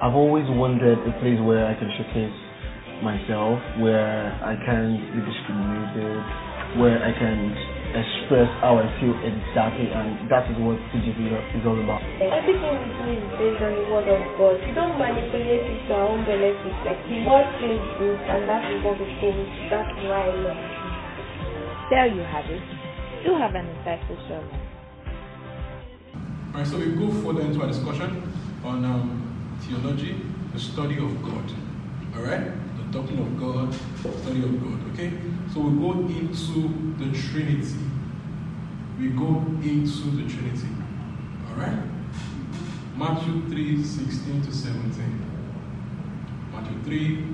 I've always wanted a place where I can showcase myself, where I can be discriminated, where I can express how I feel exactly, and that is what TGC is all about. Everything we do is based on the word of God. We don't manipulate it to our own benefit. Like the word says this, and that is what we think. That's why I love it. There you have it. Do have an insightful sermon. Alright, so we go further into our discussion on um, theology, the study of God. Alright? The doctrine of God, study of God. Okay? So we go into the Trinity. We go into the Trinity. Alright? Matthew 3 16 to 17. Matthew 3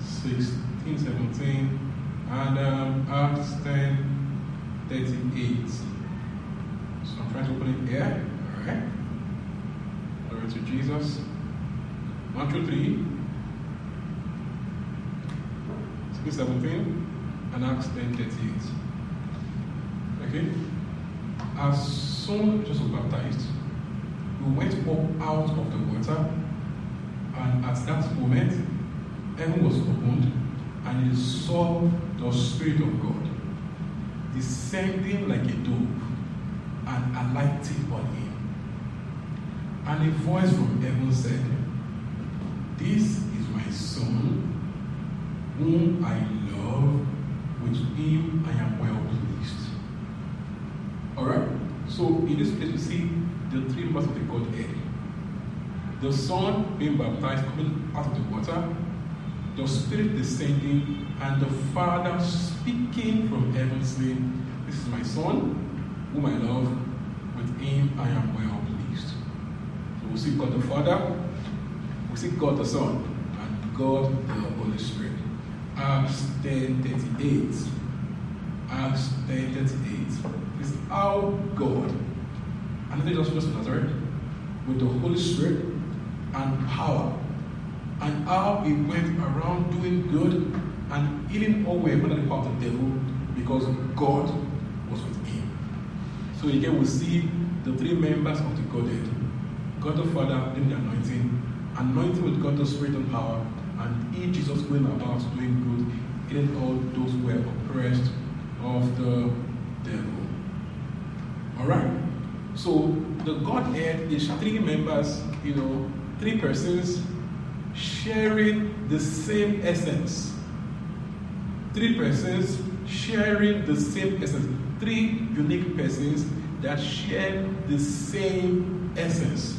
16, 17. And um, Acts 10 38. So I'm trying to open it here. Alright? Glory to Jesus. Matthew 3 16, 17 and Acts 10 38. Okay? As soon as was baptized, he went up out of the water, and at that moment, heaven was opened, and he saw the Spirit of God descending like a dove and alighting on him. And a voice from heaven said, This is my Son, whom I love with him I am well pleased. Alright? So in this place we see the three members of the Godhead. The Son being baptized, coming out of the water, the Spirit descending, and the Father speaking from heaven, saying, This is my Son, whom I love, with him I am well pleased. So we see God the Father, we see God the Son, and God the Holy Spirit. Acts 10 38. Acts 10 38. Is how God, and then just of Nazareth, with the Holy Spirit and power, and how he went around doing good and healing all were under the power of the devil because God was with him. So again, we see the three members of the Godhead God the Father in the anointing, anointing with God the Spirit and power, and he, Jesus, going about doing good, healing all those who were oppressed of the devil. Alright? So the Godhead is three members, you know, three persons sharing the same essence. Three persons sharing the same essence. Three unique persons that share the same essence.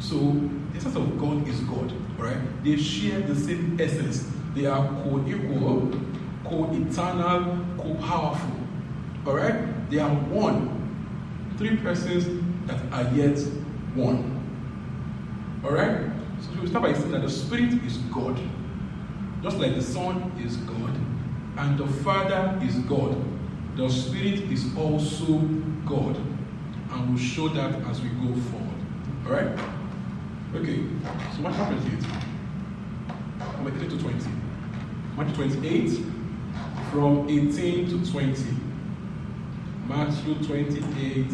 So the essence of God is God, right? They share the same essence. They are co-equal, co-eternal, co-powerful. Alright? They are one. Three persons that are yet one. Alright? So we start by saying that the Spirit is God. Just like the Son is God, and the Father is God. The Spirit is also God. And we'll show that as we go forward. Alright? Okay, so Matthew 28. From 18 to 20. Matthew 28, from 18 to 20. Matthew 28,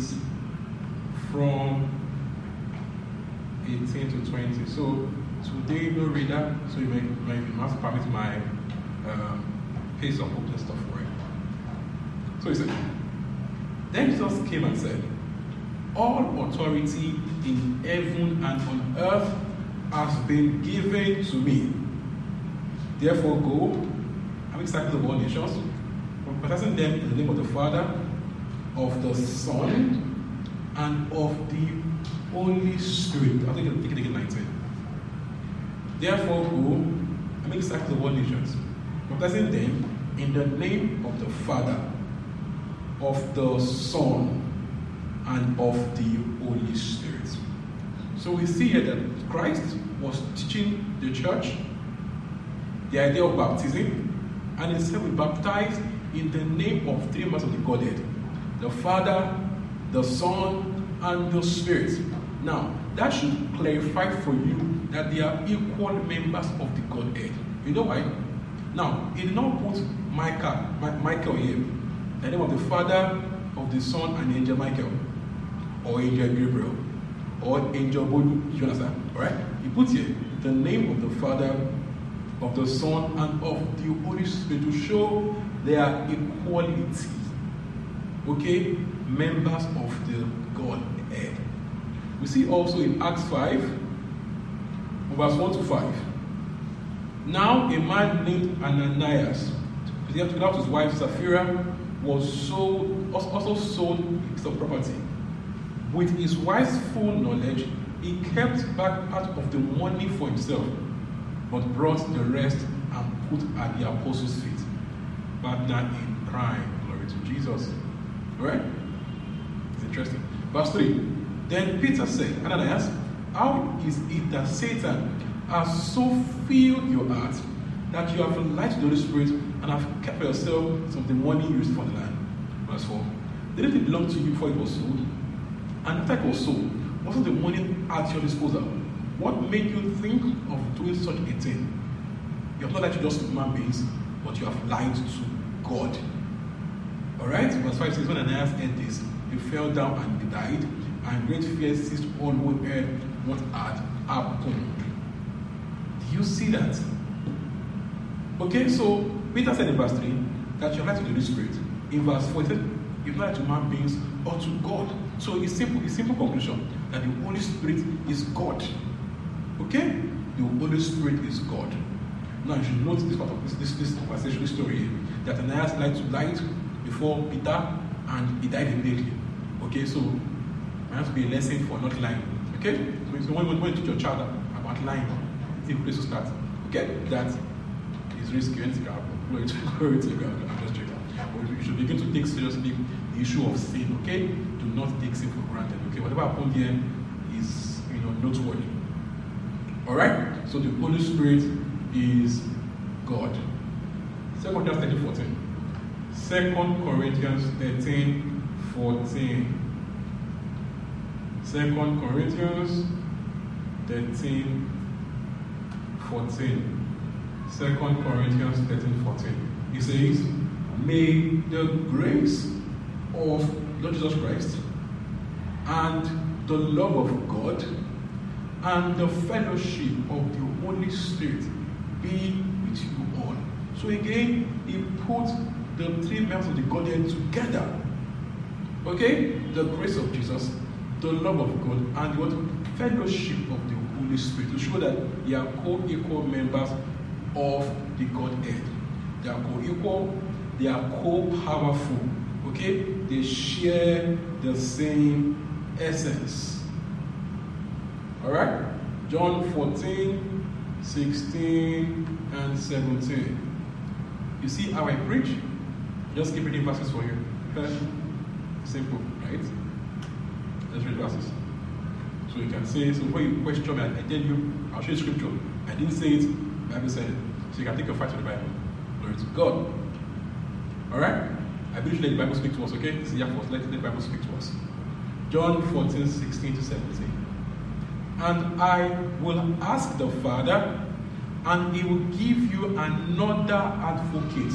from 18 to 20. So today, no reader, so you may, may must permit my um, pace of and stuff for it. So he said, Then Jesus came and said, All authority in heaven and on earth has been given to me. Therefore, go and make disciples of all nations, baptizing them in the name of the Father, of the Son, and of the Holy Spirit. I think take it again 19. Therefore, go and make disciples of all nations, baptizing them in the name of the Father, of the Son, and of the Holy Spirit. So we see here that Christ was teaching the church the idea of baptism, and he said we baptize in the name of three members of the Godhead the Father, the Son, and the Spirit. Now, that should clarify for you that they are equal members of the Godhead. You know why? Now, he did not put Michael, Michael here, the name of the Father, of the Son, and the Angel Michael, or Angel Gabriel, or Angel Bolu. You understand? Alright? He puts here the name of the Father, of the Son, and of the Holy Spirit to show their equality. Okay? Members of the Godhead. We see also in Acts 5, verse 1 to 5. Now a man named Ananias, together with his wife Sapphira, was sold, also sold some property. With his wife's full knowledge, he kept back part of the money for himself, but brought the rest and put at the apostles' feet. But not in crime. Glory to Jesus. Alright? It's interesting. Verse 3. Then Peter said, Ananias, how is it that Satan has so filled your heart that you have lied to the Holy Spirit and have kept for yourself some of the money used for the land? Verse 4. Didn't it belong to you before it was sold? And it was sold, wasn't the money at your disposal? What made you think of doing such a thing? You have not lied to just human beings, but you have lied to God. Alright? Verse 5 says, When Ananias heard this, he fell down and he died and great fear seized all who heard what had happened. Do you see that? Okay, so Peter said in verse 3 that you are to the Holy Spirit. In verse 4, he said, You've not to man beings or to God. So it's simple, it's simple conclusion that the Holy Spirit is God. Okay? The Holy Spirit is God. Now you should note this part of this, this, this conversation, story, that Ananias lied to light before Peter and he died immediately. Okay, so there has to be a lesson for not lying. Okay? So when, when, you teach your child about lying, it's a place to start. Okay? That is risky. To, glory to God. I'm just joking. But you should begin to take seriously the issue of sin. Okay? Do not take sin for granted. Okay? Whatever happened here is, you know, noteworthy. Alright? So the Holy Spirit is God. Second Corinthians 13 14. 2 Corinthians 13 14. Second Corinthians 13, 14. Second Corinthians 13, 14. He says, May the grace of Lord Jesus Christ and the love of God and the fellowship of the Holy Spirit be with you all. So again, he put the three members of the Godhead together. Okay? The grace of Jesus, the love of God and what fellowship of the Holy Spirit to show that they are co-equal members of the Godhead. They are co-equal, they are co-powerful. Okay? They share the same essence. Alright? John 14, 16, and 17. You see how I preach? Just keep reading verses for you. Simple, right? Let's read verses. So you can say, so when you question me, I, tell you, I'll show you scripture. I didn't say it, Bible said it. So you can take a fight to the Bible. Glory to God. Alright? I believe let the Bible speak to us, okay? This is for us. Let the Bible speak to us. John 14, 16 to 17. And I will ask the Father, and he will give you another advocate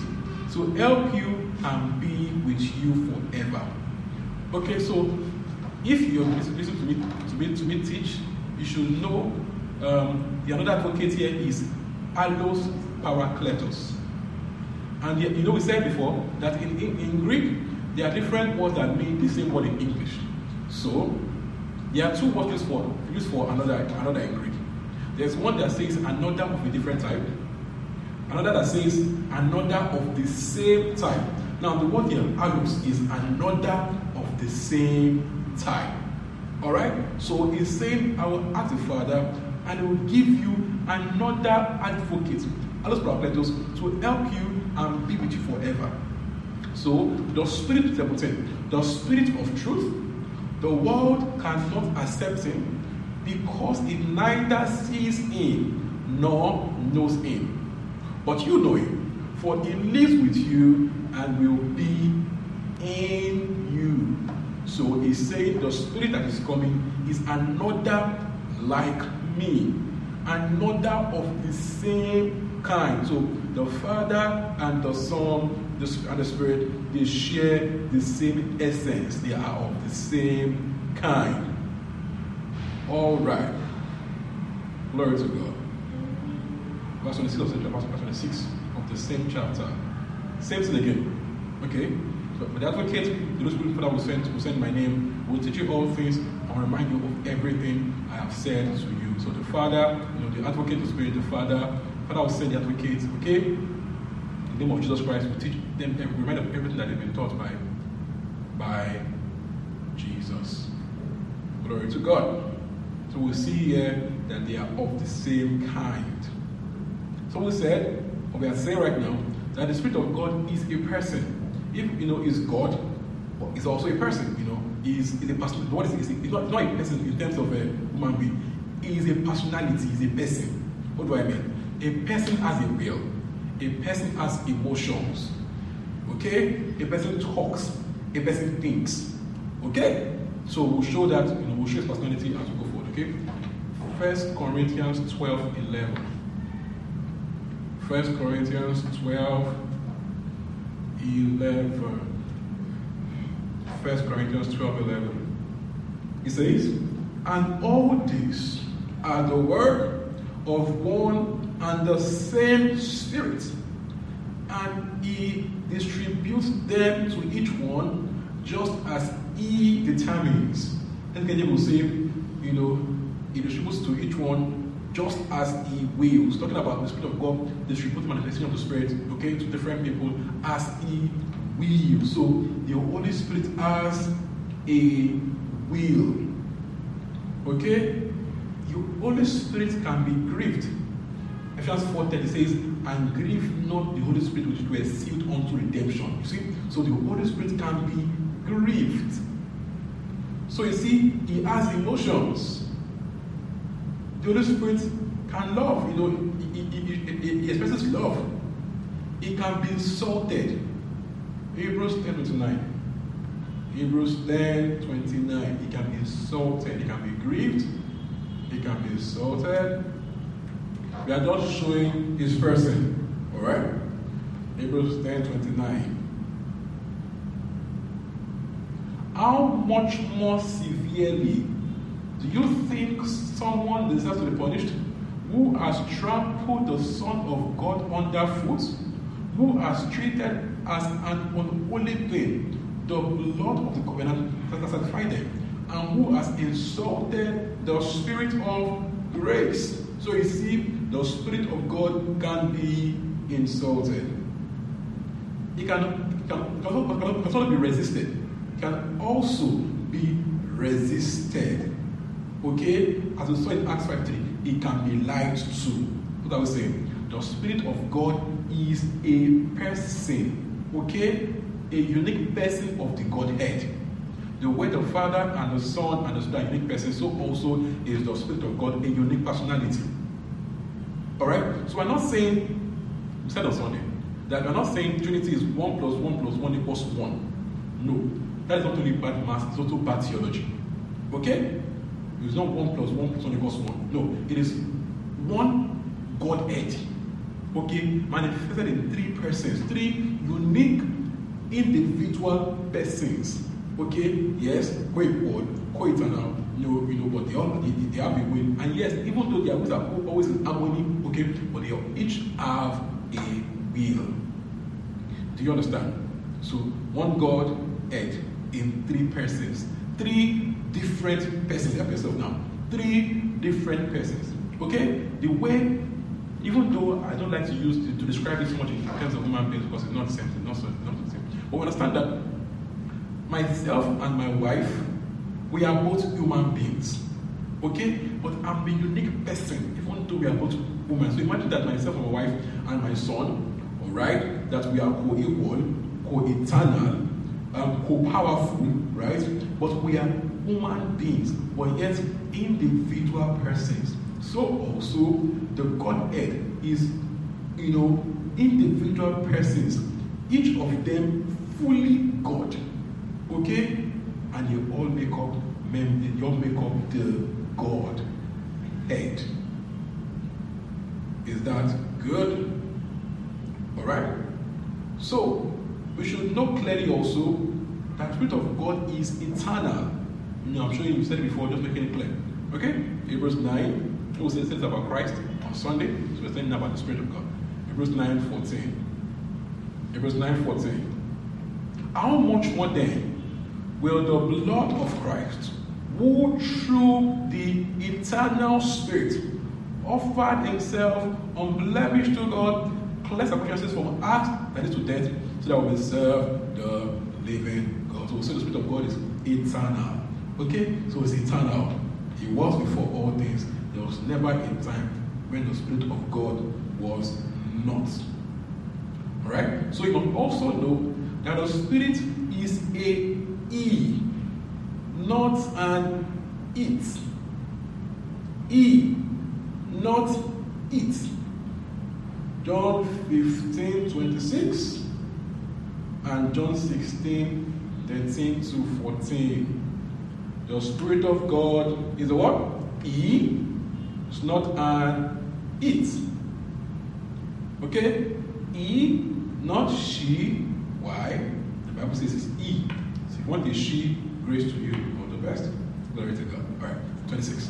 to help you and be with you forever. Okay, so if you're listening to me, to me, to me teach, you should know um, the another advocate here is allos parakletos. And you know, we said before that in, in, in, Greek, there are different words that mean the same word in English. So, there are two words for, used for another, another in Greek. There's one that says another of a different type, another that says another of the same type. Now, the word here, allos, is another of the same type. All right? So he's saying, I will ask the Father, and he will give you another advocate, Allos Parakletos, to help you and be with you forever. So the Spirit, the Spirit of truth, the world cannot accept him because it neither sees him nor knows him. but you know him, for he lives with you and will be in you. So he's saying the spirit that is coming is another like me, another of the same kind. So the Father and the Son and the Spirit, they share the same essence. They are of the same kind. All right. Glory to God. Verse 26 of verse 26 of the same chapter. Same thing again. Okay? So, but the advocate, the Holy Spirit Father will send, will send my name, will teach you all things, and remind you of everything I have said to you. So the Father, you know, the advocate, the Spirit, the Father, Father will send the advocate, okay? In the name of Jesus Christ, we teach them, remind them everything that they've been taught by, by Jesus. Glory to God. So we see here that they are of the same kind. So we said, or we are saying right now, that the Spirit of God is a person. If you know is God, is also a person. You know, is is a person. What is it? It's not, not a person in terms of a human being. He is a personality. Is a person. What do I mean? A person has a will. A person has emotions. Okay? A person talks. A person thinks. Okay? So we'll show that, you know, we'll show his personality as we go forward. Okay? First Corinthians 12, 11. First Corinthians 12, 11. First Corinthians 12, 11. It says, And all these are the work of one and the same Spirit, and He distributes them to each one just as He determines. And He will say, you know, He distributes to each one just as He wills. Talking about the Spirit of God distributes manifestation of the Spirit, okay, to different people as He will. So the Holy Spirit has a will. Okay? The Holy Spirit can be grieved. Ephesians 4:10 says, and grieve not the Holy Spirit which were sealed unto redemption. You see? So the Holy Spirit can be grieved. So you see, he has emotions. The Holy Spirit can love, you know, he, he, he, he expresses love. He can be insulted. Hebrews 10 29. Hebrews 10 29. He can be insulted. He can be grieved. He can be insulted. We are just showing his person. Alright? Hebrews 10 29. How much more severely do you think someone deserves to be punished who has trampled the Son of God underfoot, who has treated as an unholy thing the blood of the covenant that has sanctified them, and who has insulted the Spirit of grace? So you see, the Spirit of God can be insulted. It can, can, can, can, can be resisted. It can also be resisted. Okay? As we saw in Acts 5 3, it can be lied to. What I was saying? The Spirit of God is a person. Okay? A unique person of the Godhead. The way the Father and the Son and the Spirit are unique persons, so also is the Spirit of God a unique personality. Alright? So we're not saying, we said on Sunday, that we're not saying Trinity is 1 plus 1 plus 1 equals 1. No. That is not only bad math, it's also bad theology. Okay? It's not 1 plus 1 plus 1 equals 1. No. It is one Godhead. Okay? Manifested in three persons, three unique individual persons. Okay? Yes, co-equal, co-eternal, you know, you know, but they all they, they have a will. And yes, even though their wills are always in harmony, okay, but they each have a will. Do you understand? So one God head in three persons. Three different persons. Help yourself now. Three different persons. Okay? The way, even though I don't like to use to, to describe it so much in terms of human beings because it's not the same thing, not, so, not the same. But we understand that myself and my wife, we are both human beings. Okay? But I'm a unique person, even though we are both women. So imagine that myself my wife and my son, alright, that we are co-equal, co-eternal, um, co-powerful, right? But we are human beings, but yet individual persons. So also the Godhead is you know, individual persons, each of them fully God. Okay? And they all make up they all make up the God head. That good? Alright? So we should know clearly also that the Spirit of God is eternal. You know, I'm sure you said it before, just making it clear. Okay? Hebrews 9, who says about Christ on Sunday, so we're saying about the Spirit of God. Hebrews 9 14. Hebrews 9 14. How much more then will the blood of Christ, who through the eternal Spirit offered himself unblemished to God, cleanse our consciences from acts that lead to death, so that we may serve the living God. So, so the Spirit of God is eternal. Okay? So it's eternal. He was before all things. There was never a time when the Spirit of God was not. Alright? So you must also know that the Spirit is a E, not an it. E, not it. John 15, 26 and John 16, 13 to 14. The Spirit of God is what? E. It's not an it. Okay? E, not she. Why? The Bible says it's E. So if you want a she, grace to you. All the best. Glory to God. All right. 26.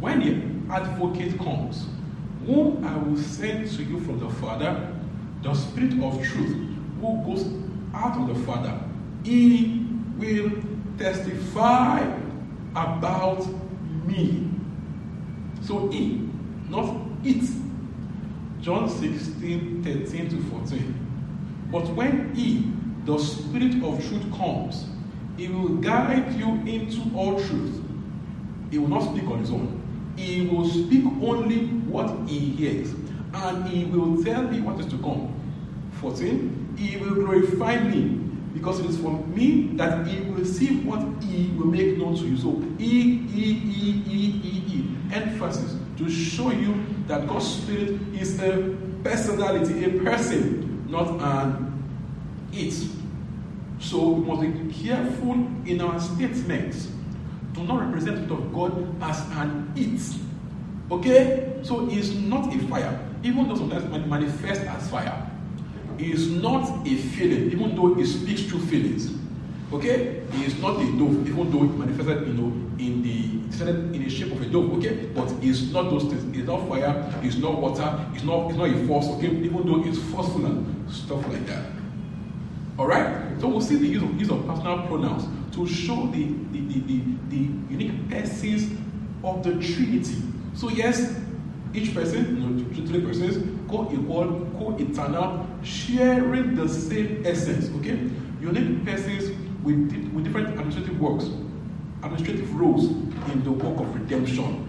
When the advocate comes, whom I will send to you from the Father, the Spirit of truth, who goes out of the Father, he will testify about me. So he, not it. John 16, 13 to 14. But when he, the Spirit of truth, comes, he will guide you into all truth. He will not speak on his own. He will speak only what he hears, and he will tell me what is to come. 14. He will glorify me, because it is from me that he will receive what he will make known to you. So, E, E, E, E, E, E. Emphasis to show you that God's Spirit is a personality, a person, not an it. So, we must be careful in our statements. Do not represent it of God as an it. Okay? So, it's not a fire, even though sometimes it manifests as fire is not a feeling, even though it speaks through feelings. Okay? It is not a dove, even though it manifested, you know, in the in the shape of a dove. Okay? But it's not those things. It's not fire, it's not water, it's not it's not a force, okay, even though it's forceful and stuff like that. Alright? So we'll see the use of use of personal pronouns to show the the, the, the, the unique essence of the Trinity. So yes, each person, you know, three persons, co-equal, co-eternal, sharing the same essence. Okay, unique persons with, with different administrative works, administrative roles in the work of redemption.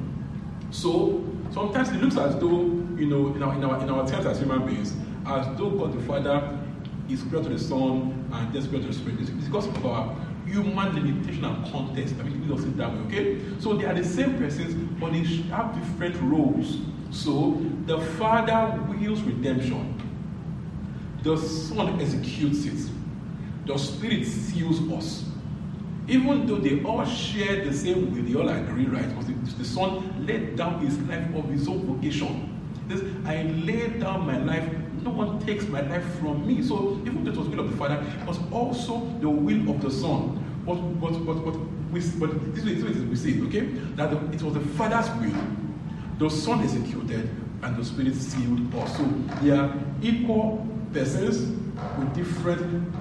So sometimes it looks as though you know in our in our in our terms as human beings, as though God the Father is greater to the Son and then greater to the Spirit. It's because of our human limitation and context. I mean, let us it that way, okay? So they are the same persons, but they have different roles. So the Father wills redemption, the Son executes it, the Spirit seals us. Even though they all share the same will, they all agree, right? Because the, the Son laid down his life of his own vocation. This, I laid down my life, no one takes my life from me. So even though it was the will of the Father, it was also the will of the Son. But but but but, we, but this is what we say, okay? That the, it was the Father's will the Son executed and the Spirit sealed us. So they are equal persons with different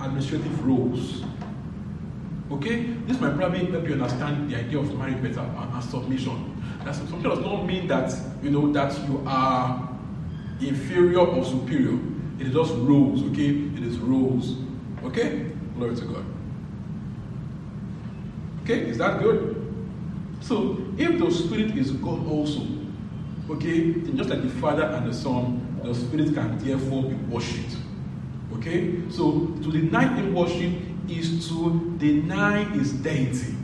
administrative roles. Okay? This might probably help you understand the idea of marriage better and, and submission. That something does not mean that you know that you are inferior or superior. It is just roles, okay? It is roles. Okay? Glory to God. Okay, is that good? So, if the Spirit is God also, okay, then just like the Father and the Son, the Spirit can therefore be worshipped. Okay? So, to deny Him worship is to deny His deity.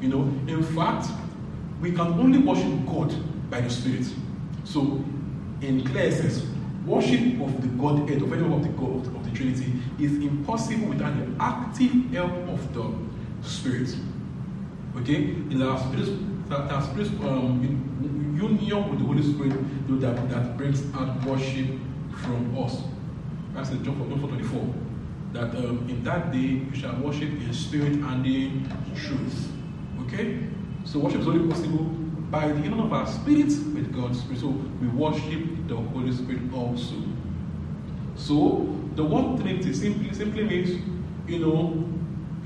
You know, in fact, we can only worship God by the Spirit. So, in clear essence, worship of the Godhead, of any of the God of the Trinity, is impossible without the active help of the Spirit. Okay? In our spirit, that our spirit um, in union with the Holy Spirit you know, that, that brings out worship from us. That's in John 4, John 4 24. That um, in that day you shall worship in spirit and in truth. Okay? So worship is only possible by the union of our spirit with God's Spirit. So we worship the Holy Spirit also. So the word Trinity simply simply means, you know,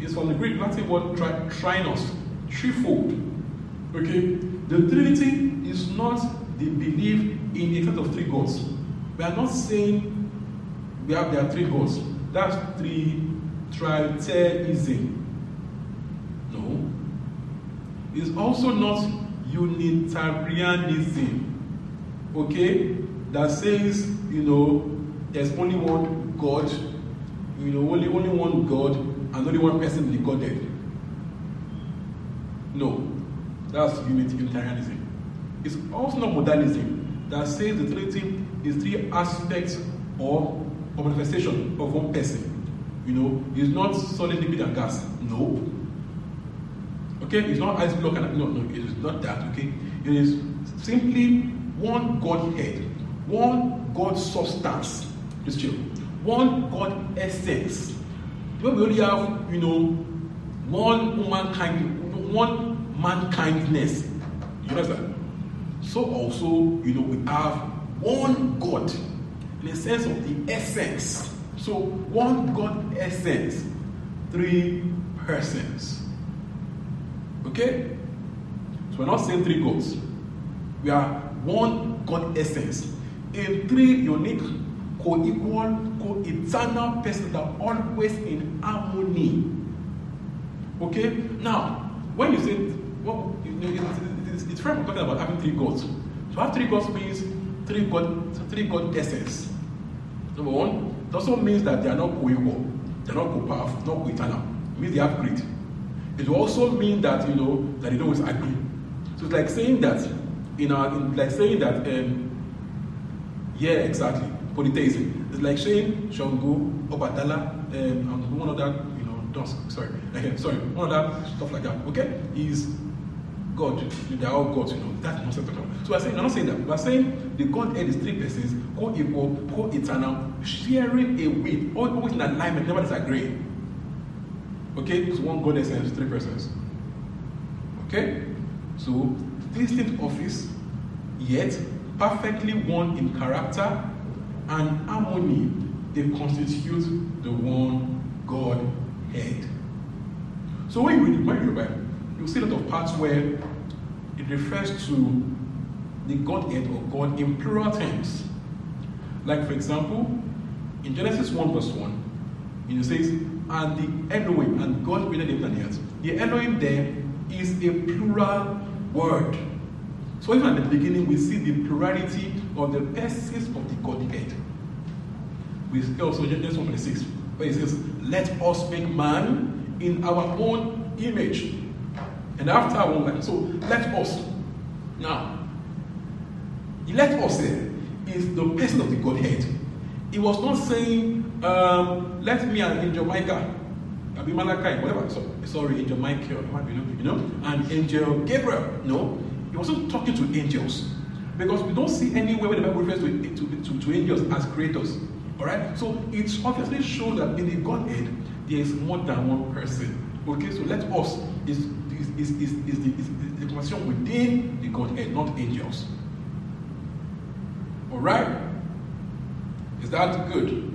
it's from the Greek Latin word tri- trinos, threefold. Okay? The Trinity is not the belief in a set of three gods. We are not saying we have there are three gods. That's three tritheism. No. It's also not Unitarianism. Okay? That says, you know, there's only one God, you know, only only one God and only one person the Godhead. No. That's Unitarianism. It's also not modalism that says the Trinity is three aspects or manifestation of one person. You know, it's not solid, liquid, and gas. No. Okay, it's not ice block and no, no, it is not that. Okay, it is simply one Godhead, one God substance. Chill. One God essence. When we only have, you know, one womankind, one mankindness. You understand? So also, you know, we have one God in the sense of the essence. So one God essence, three persons. Okay? So we're not saying three gods. We are one God essence in three unique, co-equal, co-eternal persons that are always in harmony. Okay? Now, when you say, well, it's, it's, it's from talking about having three gods. To have three gods means three God, three God essence. Number one, it also means that they are not co-equal, they're not co-powerful, not co-eternal. It means they have greed. It will also mean that you know that they don't always agree. So it's like saying that our in, like saying that um, yeah exactly polytheism. It's like saying Shango, Obatala, um, and one other you know dusk, sorry sorry one other stuff like that. Okay, is God. They are all gods. You know that's nonsense. So I'm saying I'm not saying that. We're saying the Godhead is three persons, co-equal, co-eternal, sharing a will, always in alignment, never disagree. Okay, so one God essence, three persons. Okay, so distinct office, yet perfectly one in character and harmony, they constitute the one. So when you read, when you read the Bible, you see a lot of parts where it refers to the Godhead or God in plural terms. Like, for example, in Genesis 1 verse 1, it says, and the Elohim, and God created heaven and the earth. The Elohim there is a plural word. So even at the beginning, we see the plurality of the persons of the Godhead. We see also Genesis 1 26, where it says, Let us make man in our own image. And after our own life. So let us. Now, let us there is the person of the Godhead. He was not saying, um, let me and Angel Michael, Abi Malachi, whatever, so, sorry, Angel Michael, you know, and Angel Gabriel. No, he wasn't talking to angels. Because we don't see anywhere where the Bible refers to, to, to, to angels as creators. Alright? So it obviously shows that in the Godhead, there is more than one person. Okay, so let us is, is, is, is, is, the, is the conversation within the Godhead, not angels. Alright? Is that good?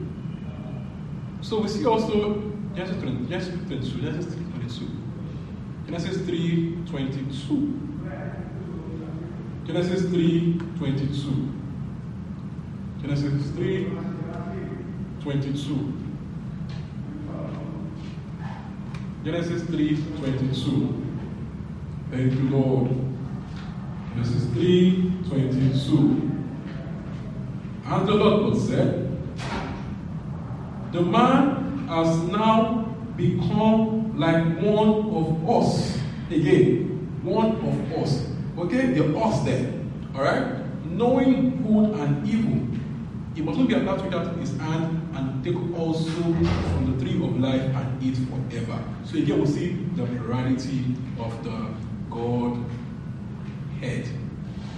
So we see also Genesis 20, Genesis 22, Genesis 3 22. Genesis 3 22. Genesis 3 22. Genesis 3 22. Genesis 3 22. Thank you, Lord. Genesis 3 22. And the Lord said, The man has now become like one of us. Again, one of us. Okay, the us there. Alright? knowing good and evil. He must not be allowed to eat out his hand and take also from the tree of life and eat forever. So again, we see the plurality of the God head.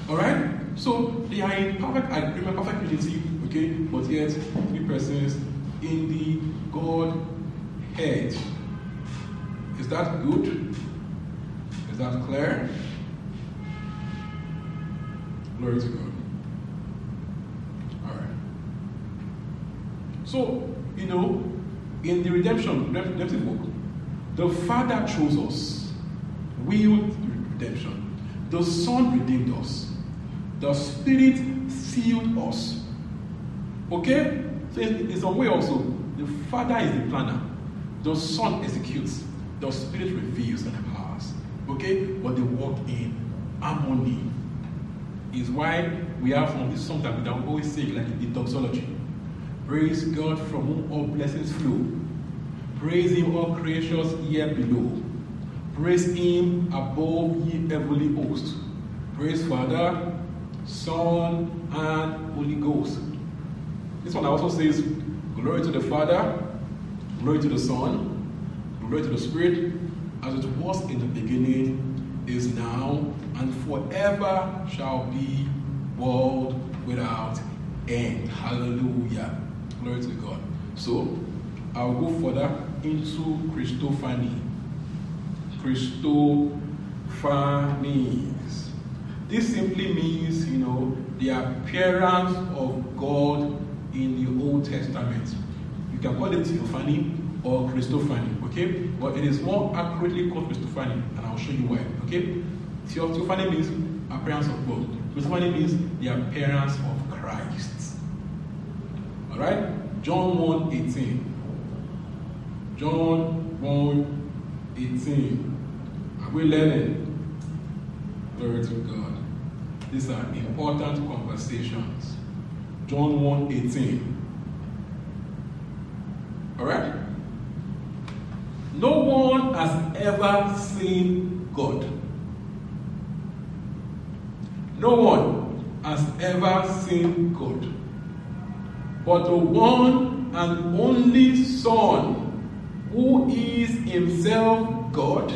Alright? So they are in perfect agreement, perfect unity, okay? But yet, three persons in the God head. Is that good? Is that clear? Glory to God. Alright. So, you know, in the redemption, redemptive the Father chose us, willed redemption. The Son redeemed us. The Spirit sealed us. Okay? So in some way also, the Father is the planner. The Son executes. The Spirit reveals and empowers. Okay? But they work in harmony. Is why we have some of these songs that we don't always say, like in doxology. Praise God from whom all blessings flow. Praise Him, all creatures here below. Praise Him above ye heavenly hosts. Praise Father, Son, and Holy Ghost. This one also says, Glory to the Father, glory to the Son, glory to the Spirit, as it was in the beginning, is now, and forever shall be, world without end. Hallelujah. Glory to God. So, I'll go further into Christophany. Christophanies. This simply means, you know, the appearance of God in the Old Testament. You can call it Theophany or Christophany, okay? But it is more accurately called Christophany, and I'll show you why, okay? Theophany means appearance of God. Christophany means the appearance of Christ. Alright? John 1 18. John 1 18. Are we learning? Glory to God. These are important conversations. John 1 18. Alright? No one has ever seen God. No one has ever seen God. But the one and only Son, who is himself God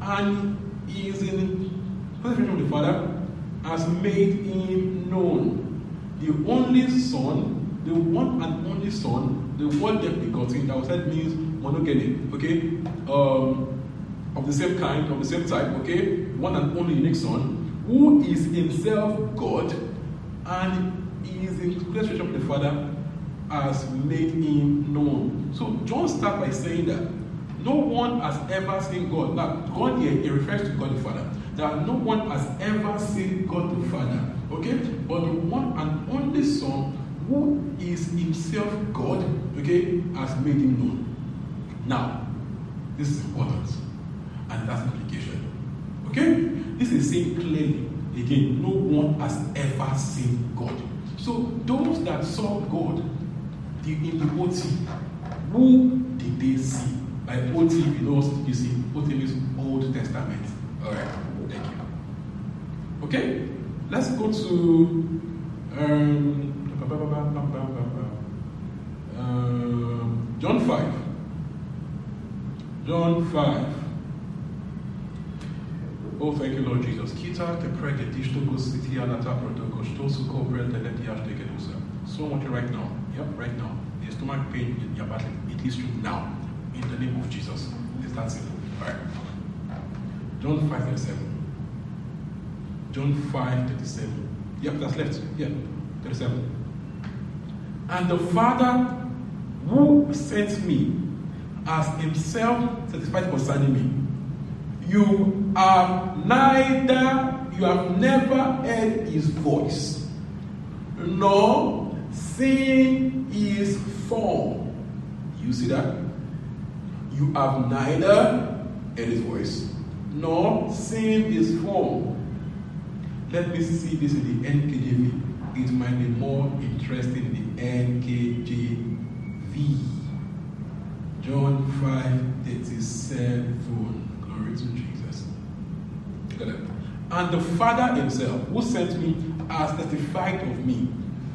and is in presence of the Father, has made him known. The only Son, the one and only Son, the word that begotten, that was said means monogenes, okay? Um, of the same kind, of the same type, okay? One and only unique Son, who is himself God and is in presence of the Father, has made him known. So John starts by saying that no one has ever seen God. Now, God here, he refers to God the Father. That no one has ever seen God the Father. Okay? But the one and only Son, who is himself God, okay, has made him known. Now, this is important. And that's implication. Okay? This is saying clearly, again, no one has ever seen God. So those that saw God the, in the OT, who did they see? By OT, you know you see, OT means Old Testament. Alright, thank you. Okay, let's go to um, um, John 5. John 5. Oh, thank you, Lord Jesus. Dishto go city anata protogo shtosu ko brel de letiash de gedusa. So you right now. Yep, right now. The stomach pain in your body. It is you now. In the name of Jesus. It's that simple. Alright. John 5 37. John 5 37. Yep, that's left. Yep, 37. And the Father who sent me has himself testified concerning me. You have neither, you have never heard his voice, nor seen his form. You see that? You have neither heard his voice, nor seen his form. Let me see this in the NKJV. It might be more interesting in the NKJV. John 5 37. Glory to Jesus. And the Father himself, who sent me, has testified of me.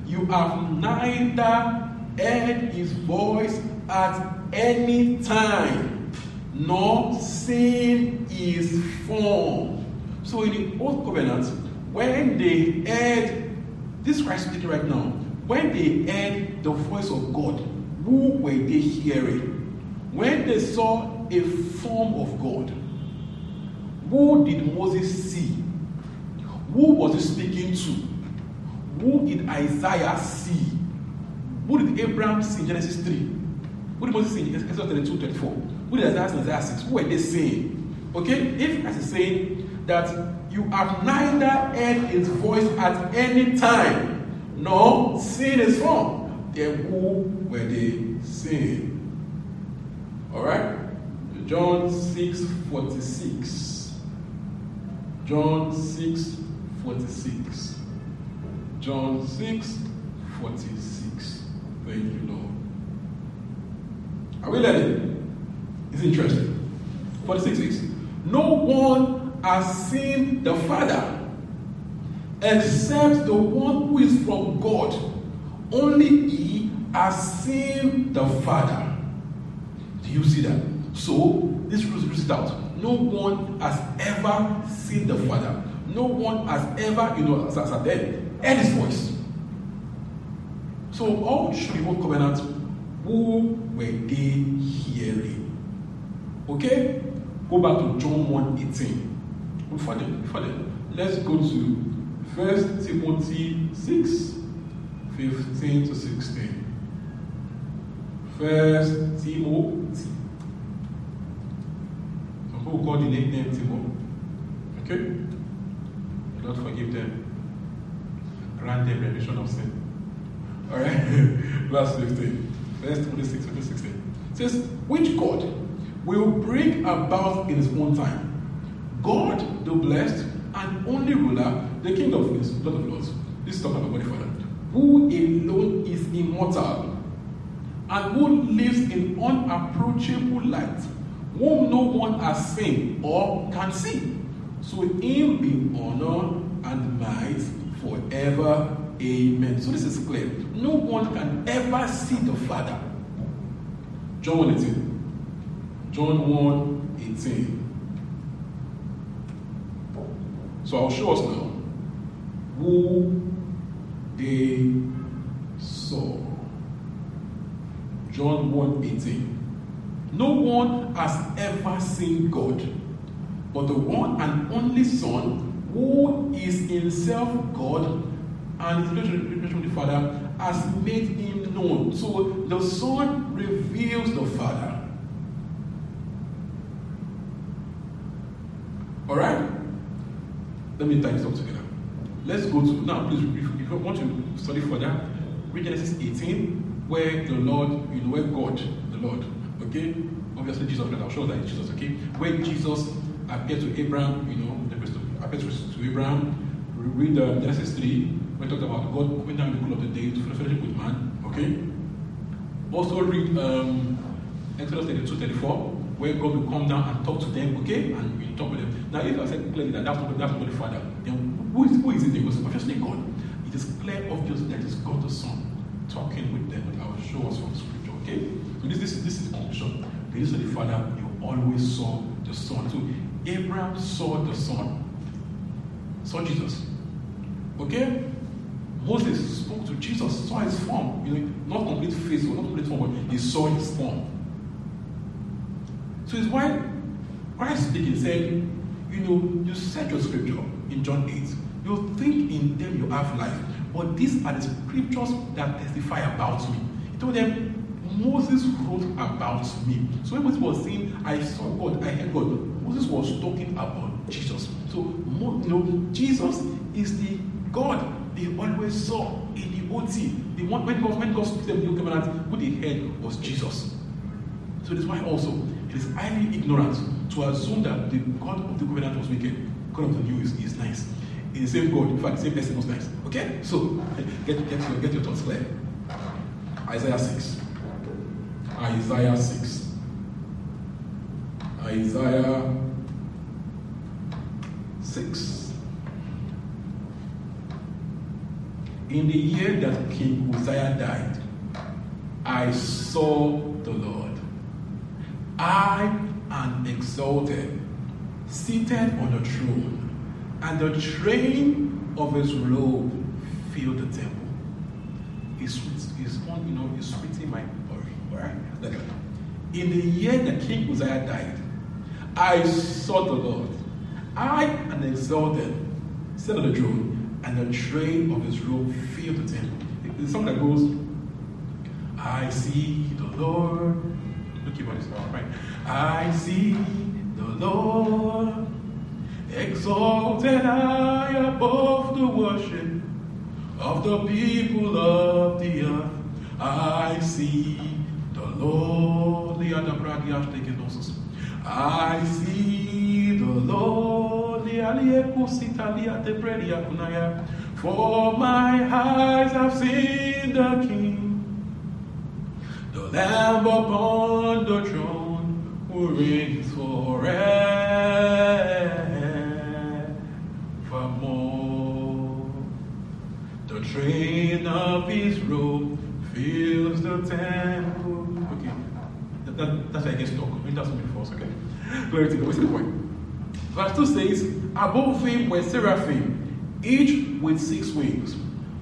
You have neither heard his voice at any time, nor seen his form. So in the Old Covenant, when they heard, this Christ speaking right now, when they heard the voice of God, who were they hearing? When they saw a form of God, who did Moses see? Who was he speaking to? Who did Isaiah see? Who did Abraham see in Genesis 3? Who did Moses see in Exodus 32, 34? Who did Isaiah see in Isaiah 6? Who were they saying? Okay, if Christ is saying that you have neither heard his voice at any time nor seen his form, then who were they saying? Alright? John 6 46. John 6 46. John 6 46. Thank you, Lord. Are we learning? It's interesting. 46 is No one has seen the Father except the one who is from God. Only he has seen the Father. Do you see that? So, this rules it out. No one has ever seen the Father. No one has ever, you know, as I said, heard his voice. So, all through the old covenant, who were they hearing? Okay? Go back to John 1 18. Before then, let's go to First Timothy 6 15 to 16. First Timothy. Some people call the nickname Timo. Okay? Lord forgive them. Grant them remission of sin. Alright? Verse 15. First Timothy 6 15 16. It says, Which God will bring about in his own time. God, the blessed and only ruler, the King of Kings, Lord of Lords. This is talking about the Father. Who alone is immortal and who lives in unapproachable light, whom no one has seen or can see. So him be honor and might forever. Amen. So this is clear. No one can ever see the Father. John 1 18. John 1 18. So I'll show us now who they saw. John 1 18. No one has ever seen God, but the one and only Son, who is himself God and is relationship with the Father, has made him known. So the Son reveals the Father. Alright? Let me tie this up together. Let's go to now, please, if, you want to study further, read Genesis 18, where the Lord, you know, where God, the Lord, okay? Obviously, Jesus, but I'll show that it's Jesus, okay? Where Jesus appeared to Abraham, you know, the of, appeared to, Abraham. Read uh, Genesis 3, where it talks about God coming down the cool of the day to fellowship with man, okay? Also read um, Exodus 32, 34, where God will come down and talk to them, okay? And you talk with them. Now, if I said clearly that that's not, that's not the Father, then who is, who is it? It was obviously God. It is clear, obvious that it's God the Son talking with them. I will show us from Scripture, okay? So this, this, is, this is the conclusion. The use of the Father, you always saw the Son. So Abraham saw the Son, saw Jesus. Okay? Moses spoke to Jesus, saw his form. You know, not complete face, not complete form, but he saw his form. So it's why Christ speaking said, you know, you said your scripture in John 8. You think in them you have life, but these are the scriptures that testify about me. He told them, Moses wrote about me. So when Moses was saying, I saw God, I heard God, Moses was talking about Jesus. So, you know, Jesus is the God they always saw in the OT. The one when God, when God to them the New Covenant, who they heard was Jesus. So that's why also it is highly ignorant to assume that the God of the covenant was wicked. God of the new is, is nice. It's the same God, in fact, same person was nice. Okay? So, get, get, your, get your thoughts clear. Isaiah 6. Isaiah 6. Isaiah 6. In the year that King Uzziah died, I saw the Lord I am exalted, seated on a throne, and the train of his robe filled the temple. He's, he's on, you know, he's sweeting my body. Like, in the year that King Uzziah died, I saw the Lord. I am exalted, set on the throne, and the train of his robe filled the temple. The song that goes, I see the Lord. At this right? I see the Lord exalted high above the worship of the people of the earth. I see the Lord. I see the Lord. For my eyes have seen the King, Lamb upon the throne who reigns forevermore. The train of his robe fills the temple. Okay, that, that, that's why I get stuck. Maybe that's something false, okay? Glory to God. What's the point? Verse 2 says, Above him were seraphim, each with six wings.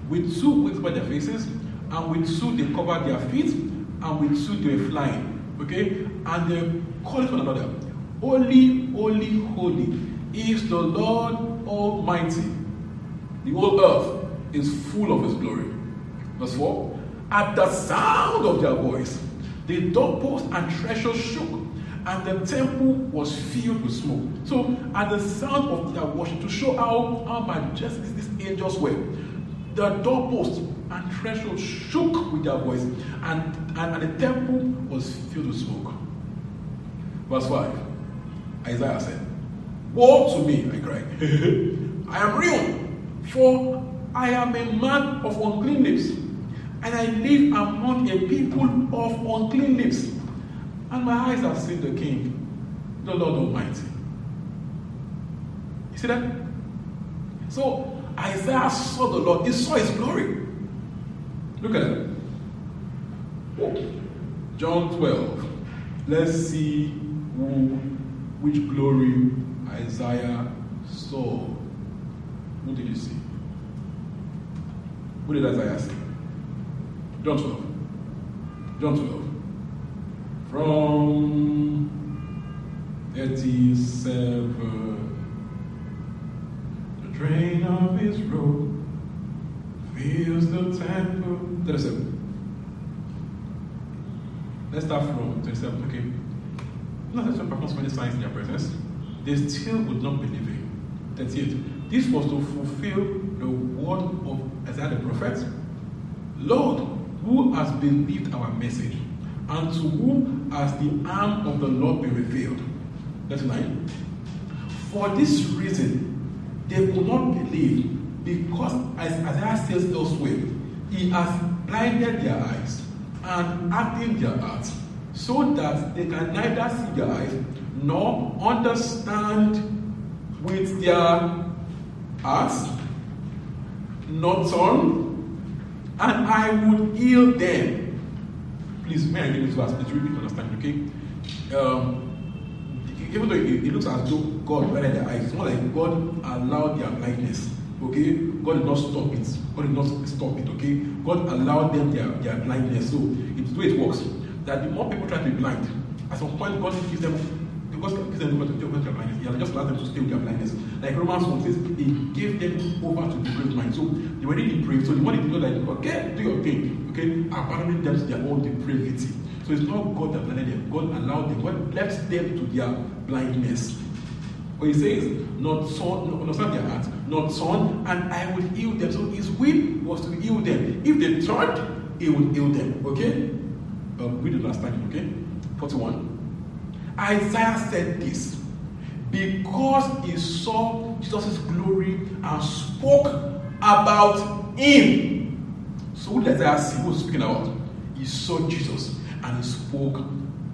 With two wings by their faces, and with two they covered their feet, and with two they were flying. Okay? And they called one another, Holy, holy, holy is the Lord Almighty. The whole earth is full of his glory. Verse 4 At the sound of their voice, the doorpost and threshold shook, and the temple was filled with smoke. So, at the sound of their worship, to show how, how majestic these angels were, the doorpost and threshold shook with their voice, and, and, the temple was filled with smoke. Verse 5 Isaiah said, Woe to me, I cried. I am ruined, for I am a man of unclean lips, and I live among a people of unclean lips. And my eyes have seen the King, the Lord Almighty. You see that? So Isaiah saw the Lord, he saw his glory. Look at that. John 12. Let's see who, which glory Isaiah saw. Who did you see? Who did Isaiah see? John 12. John 12. From 37. The train of his robe fills the temple. 37. Let's start from 27. Okay. Not that performs many signs in their presence, they still would not believe him. 38. This was to fulfill the word of Isaiah the prophet. Lord, who has believed our message, and to whom has the arm of the Lord been revealed? 39. For this reason, they could not believe, because as Isaiah says elsewhere, he has blinded their eyes and hardened their hearts, so that they can neither see their eyes nor understand with their hearts, nor turn, and I would heal them. Please, may I read this verse? Please to understand, okay? Um, even though it, it looks as though God blinded their eyes, it's not like God allowed their blindness. Okay? God did not stop it. God did not stop it. Okay? God allowed them their, their blindness. So it's the way it works. That the more people try to be blind, at some point God gives them because gives them over to their blindness. He just allowed them to stay with their blindness. Like Romans 1 says, He gave them over to great mind. So they were really depraved. So the more they know that okay, do your thing, okay, abandoning them to their own depravity. So it's not God that blinded them. God allowed them. God left them to their blindness. He says, not son, son their heart, not son, and I will heal them. So his will was to heal them. If they turned, he would heal them. Okay? Um, read the last time, okay? 41. Isaiah said this because he saw Jesus' glory and spoke about him. So who did Isaiah see? Who was speaking about? He saw Jesus and he spoke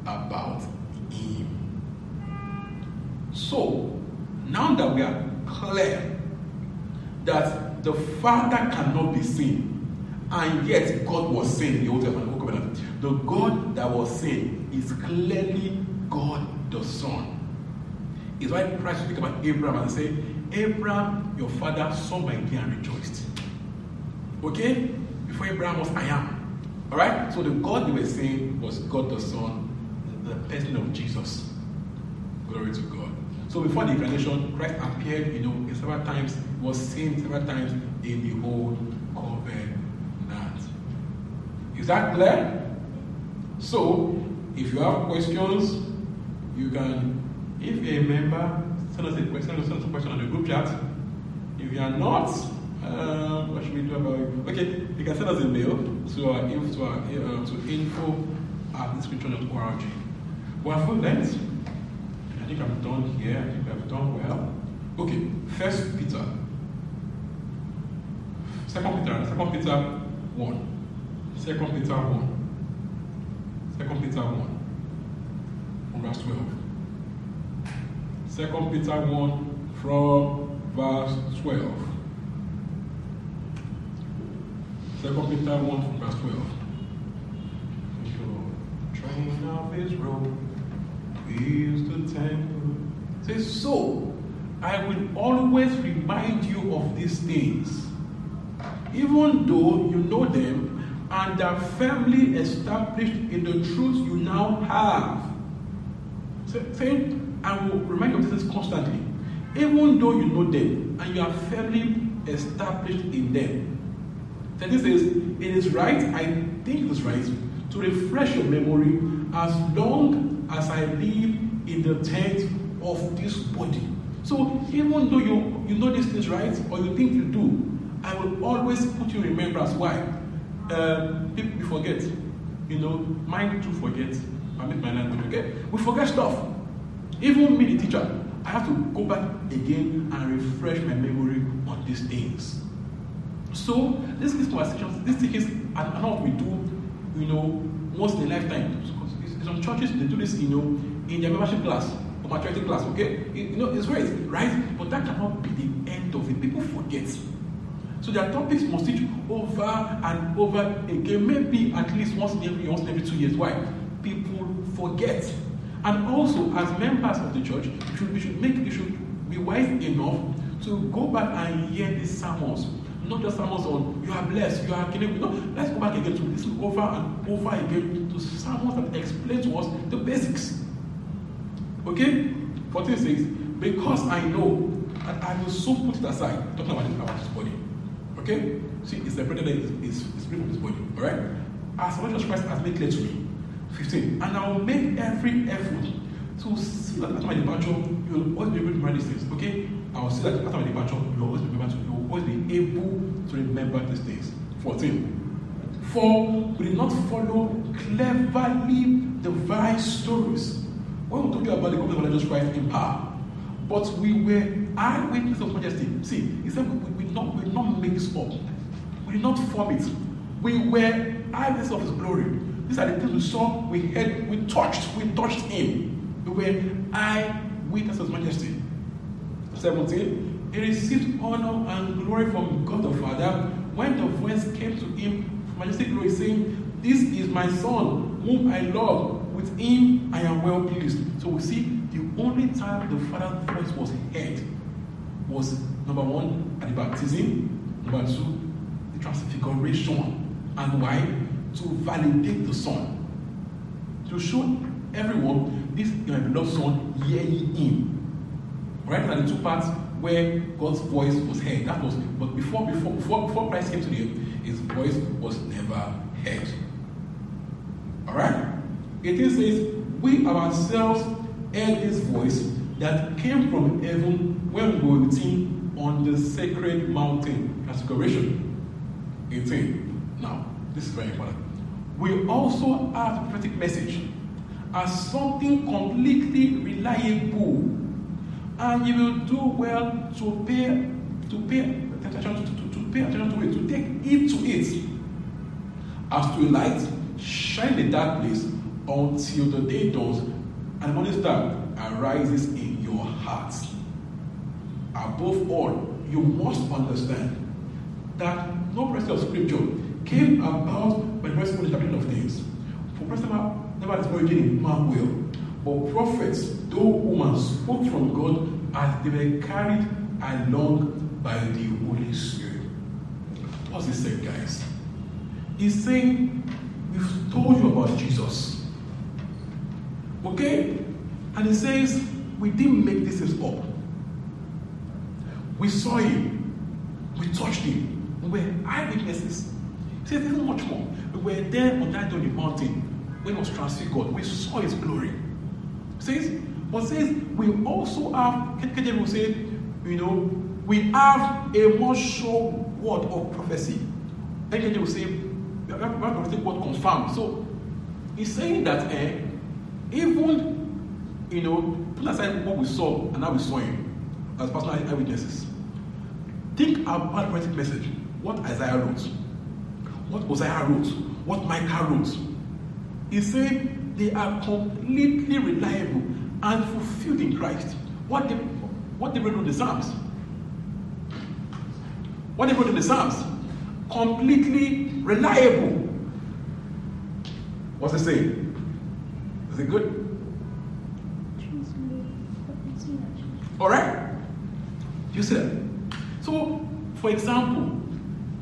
about him. So, now that we are clear that the Father cannot be seen. And yet, God was seen in the Old Testament. The God that was seen is clearly God the Son. It's why Christ speak about Abraham and say, Abraham, your father, saw my day and rejoiced. Okay? Before Abraham was I am. Alright? So the God they were saying was God the Son, the person of Jesus. Glory to God. So before the incarnation, Christ appeared, you know, several times, was seen several times in the old covenant. Is that clear? So, if you have questions, you can, if you're a member, send us a question, send us a question on the group chat. If you are not, um, what should we do about it? Okay, you can send us a mail to our to, our, uh, to info at inscription.org. Well, for that, I think I'm done here. I think I've done well. Okay, First Peter, Second Peter, Second Peter one. Second Peter 1. Second Peter 1. From verse 12. Second Peter 1 from verse 12. Second Peter 1 from verse 12. Train of robe, is the temple. Says, so I will always remind you of these things, even though you know them and are firmly established in the truth you now have. Saying, I will remind you of this constantly. Even though you know them and you are firmly established in them. So this is, it is right, I think it is right, to refresh your memory as long as I live in the tent of this body. So even though you, you know these things right, or you think you do, I will always put you in remembrance. Why? um, people forget. You know, mind too forget. I make my language, okay? We forget stuff. Even me, the teacher, I have to go back again and refresh my memory on these things. So, this is conversations, these things are not what we do, you know, once in a lifetime. Some churches, they do this, you know, in their membership class or maturity class, okay? You know, it's great, right? But that cannot be the end of it. People forget. So their topics must teach over and over again, maybe at least once every once every two years. Why? People forget. And also, as members of the church, we should, we should make we should be wise enough to go back and hear these sermons. Not just sermons on you are blessed, you are killing. No, let's go back again to listen over and over again to sermons that explain to us the basics. Okay? 14 says, because I know that I will soon put it aside, talking about this, about this body Okay? See, it's separated his, his spirit from his body. Alright? As much as Christ has made clear to me. 15. And I will make every effort to see that after my departure, you will always be able to remember these things. Okay? I will see that after my departure, you will always be able to, you will always be able to remember these things. 14. For we did not follow cleverly devised stories. When we talk about the coming of Jesus Christ in power, but we were eyewitnesses of majesty. See, he said we, we, we, not, we not make this up. We did not form it. We were eyewitnesses of his glory. These are the things we saw, we heard, we touched, we touched him. We were eyewitnesses of his majesty. 17. He received honor and glory from God the Father when the voice came to him majestic glory, saying, This is my son, whom I love. With him I am well pleased. So we see the only time the Father's voice was heard was number one at the baptism, number two, the transfiguration. And why? To validate the Son. To show everyone this is my beloved Son, hear him. Right now, the two parts where God's voice was heard. That was, but before, before, before, before Christ came to the earth, his voice was never heard. Alright? It says, we ourselves heard his voice that came from heaven when we were with on the sacred mountain, Transfiguration. 18. Now, this is very important. We also have a prophetic message as something completely reliable, and you will do well to pay to pay attention to, to, to pay attention to it, to take heed to it. As to a light, shine in the dark place until the day dawns and morning star arises in your hearts. Above all, you must understand that no prophecy of scripture came about by the of the of things. For prophecy never its origin in man will, but prophets, though women spoke from God as they were carried along by the Holy Spirit. What's he saying, guys? He's saying, We've told you about Jesus. Okay? And he says, We didn't make this up. We saw him. We touched him. We were eyewitnesses. He says, even much more. We were there on that on the mountain when he was transfigured. We saw his glory. He says, but says we also have, KJ will say, you know, we have a more sure word of prophecy. KJ will say, a prophetic word confirmed. So he's saying that eh, even, you know, put aside what we saw and how we saw him as personal eyewitnesses. Think about the prophetic message. What Isaiah wrote, what Hosea wrote, what Micah wrote. He said they are completely reliable and fulfilled in Christ. What they, what they wrote in the Psalms. What they wrote in the Psalms. Completely reliable. What's it saying? Is it good? All right? You see that? So, for example,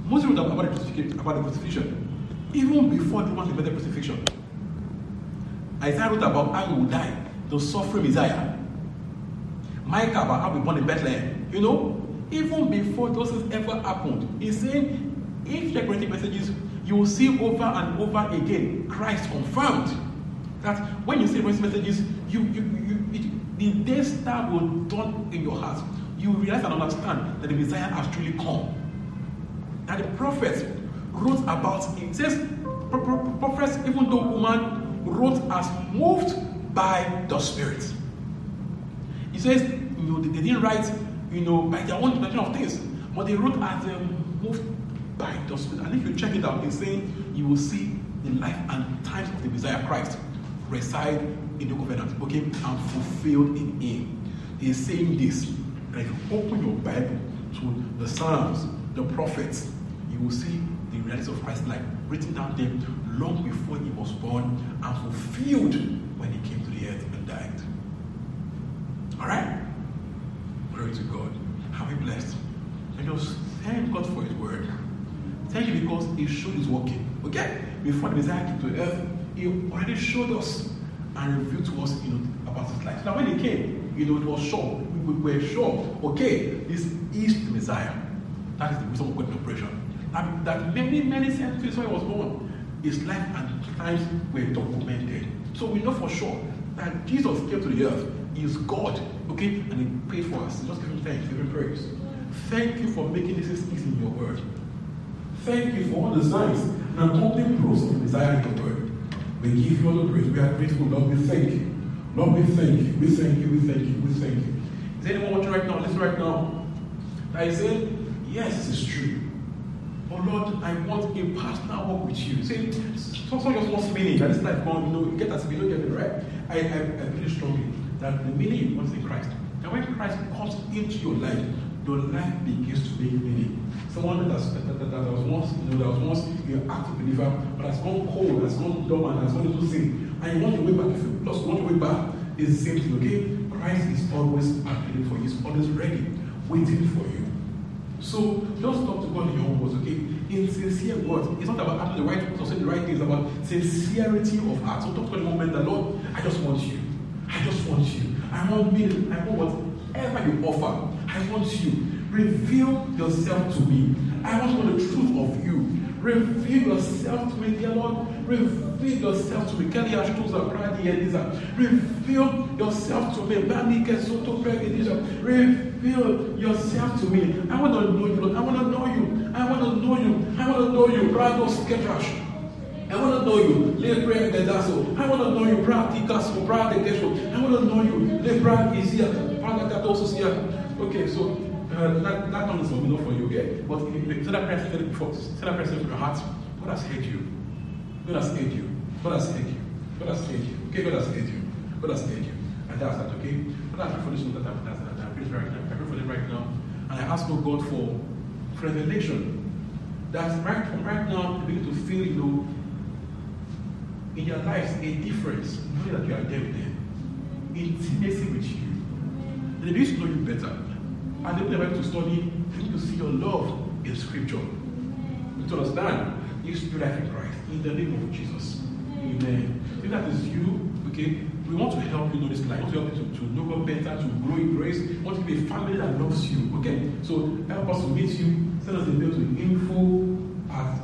Moses wrote about the crucifixion, about the crucifixion, even before the one invented crucifixion. Isaiah wrote about how he would die, the suffering Messiah. Micah about how we born in Bethlehem. You know, even before those things ever happened, he's saying, if you check prophetic messages, you will see over and over again Christ confirmed. That when you see prophetic messages, you, you, you, it, the day star will dawn in your heart. You realize and understand that the Messiah has truly come. That the prophets wrote about it. It says, prophets, even though woman wrote as moved by the Spirit. He says, you know, they, they didn't write, you know, by their own interpretation of things, but they wrote as um, moved by the Spirit. And if you check it out, it's saying you will see the life and times of the Messiah Christ reside in the covenant, okay, and fulfilled in Him. He's saying this. You open your Bible to the Psalms, the prophets, you will see the reality of Christ's life written down there long before he was born and fulfilled when he came to the earth and died. All right? Glory to God. Have be blessed. And just thank God for his word. Thank you because his showed is working. Okay? Before the Messiah came to earth, he already showed us and revealed to us you know, about his life. Now, when he came, you know, it was sure. We were sure, okay, this is the Messiah. That is the wisdom of God in operation. And that many, many centuries when he was born, his life and times were documented. So we know for sure that Jesus came to the earth. He is God, okay? And he paid for us. Just give him thanks, give him praise. Thank you for making this easy in your word. Thank you for all the signs and accompanying proofs of the Messiah in your word. We give you all the praise. We are grateful, Lord. We thank you. Lord, we thank you. We thank you. We thank you. We thank you. Is anyone watching right now? Listen right now. I say, yes, it's true. But Lord, I want a personal walk with you. See, someone just wants meaning. That is like, God, you know, you get that, you don't get it right. I, I, I believe strongly that the meaning you want in Christ. And when Christ comes into your life, your life begins to make meaning. Someone that, that, that, that was once, you know, that was once an active believer, but has gone cold, has gone dumb, and has gone into sin. And you want your way back. If you plus want your way back, it's the same thing, okay? Christ is always available for you. He's always ready, waiting for you. So just talk to God in your own words, okay? In sincere words. It's not about having the right words or saying the right things, it's about sincerity of heart. So talk to God the moment that, Lord, I just want you. I just want you. I want me. I want whatever you offer. I want you. Reveal yourself to me. I want to know the truth of you. Reveal yourself to me, dear Lord. Reveal yourself to me. Kelly Ashtuza, Pradi Eliza. Reveal yourself to me. Banike Soto Pregedisha. Reveal yourself to me. I want to know you, Lord. I want to know you. I want to know you. I want to know you. Brado Sketrash. I want to know you. Lepre Gedaso. I want to know you. Practicas, Pradegesho. I want to know you. Lepra Izia. Pradakatososia. Okay, so uh, that, that one is me, not for you, okay? But say that person said it before. Say that person from your heart. God has heard you. God has heard you. God has heard you. God has heard you. Okay, God has heard you. God has heard you. And that's that, okay? But I pray for this one that I'm, that I'm praying right now. I pray for them right now. And I ask, oh God, for revelation That right from right now, they begin to feel, you know, in their lives a difference, knowing that you are there with them, intimacy with you. They begin to know you better. And they will able to study, begin to see your love in scripture. To understand, you spirit life in Christ. In the name of Jesus. Amen. If that is you, okay, we want to help you know this life. We want to help you to, to know God better, to grow in grace. We want to be a family that loves you. Okay? So help us to meet you. Send us a mail to info at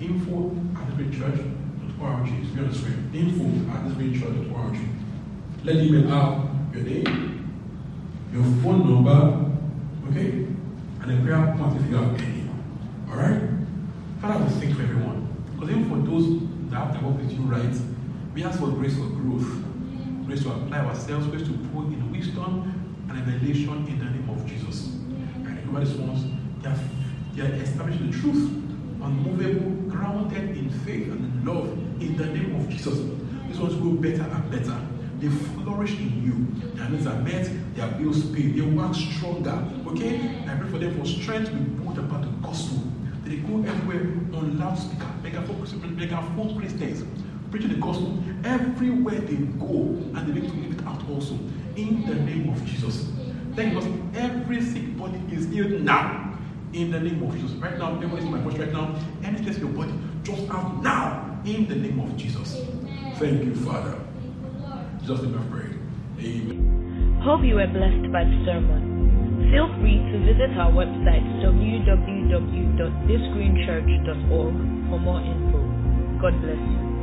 info at the church.org. It's be on the screen. Info at the church.org. Let the email have your name, your phone number, okay, and a prayer point if you have any. Alright? Father, we thank for everyone. Because even for those that have to work with you right, we ask for grace for growth, grace to apply ourselves, grace to put in wisdom and revelation in the name of Jesus. And everybody's ones, they are, they are establishing the truth, unmovable, grounded in faith and in love in the name of Jesus. These ones grow better and better. They flourish in you. Their needs are met, their bills paid, they work stronger. Okay? I pray for them for strength to be about the gospel. They go everywhere on loudspeaker, megaphone, Christians preaching the gospel everywhere they go, and they need to live it out also in the name of Jesus. Thank you, every sick body is healed now in the name of Jesus. Right now, everyone is my voice right now. Any place in your body, just out now in the name of Jesus. Thank you, Father. Just in my prayer. Amen. Hope you were blessed by the sermon. Feel free to visit our website www.thisgreenchurch.org for more info. God bless you.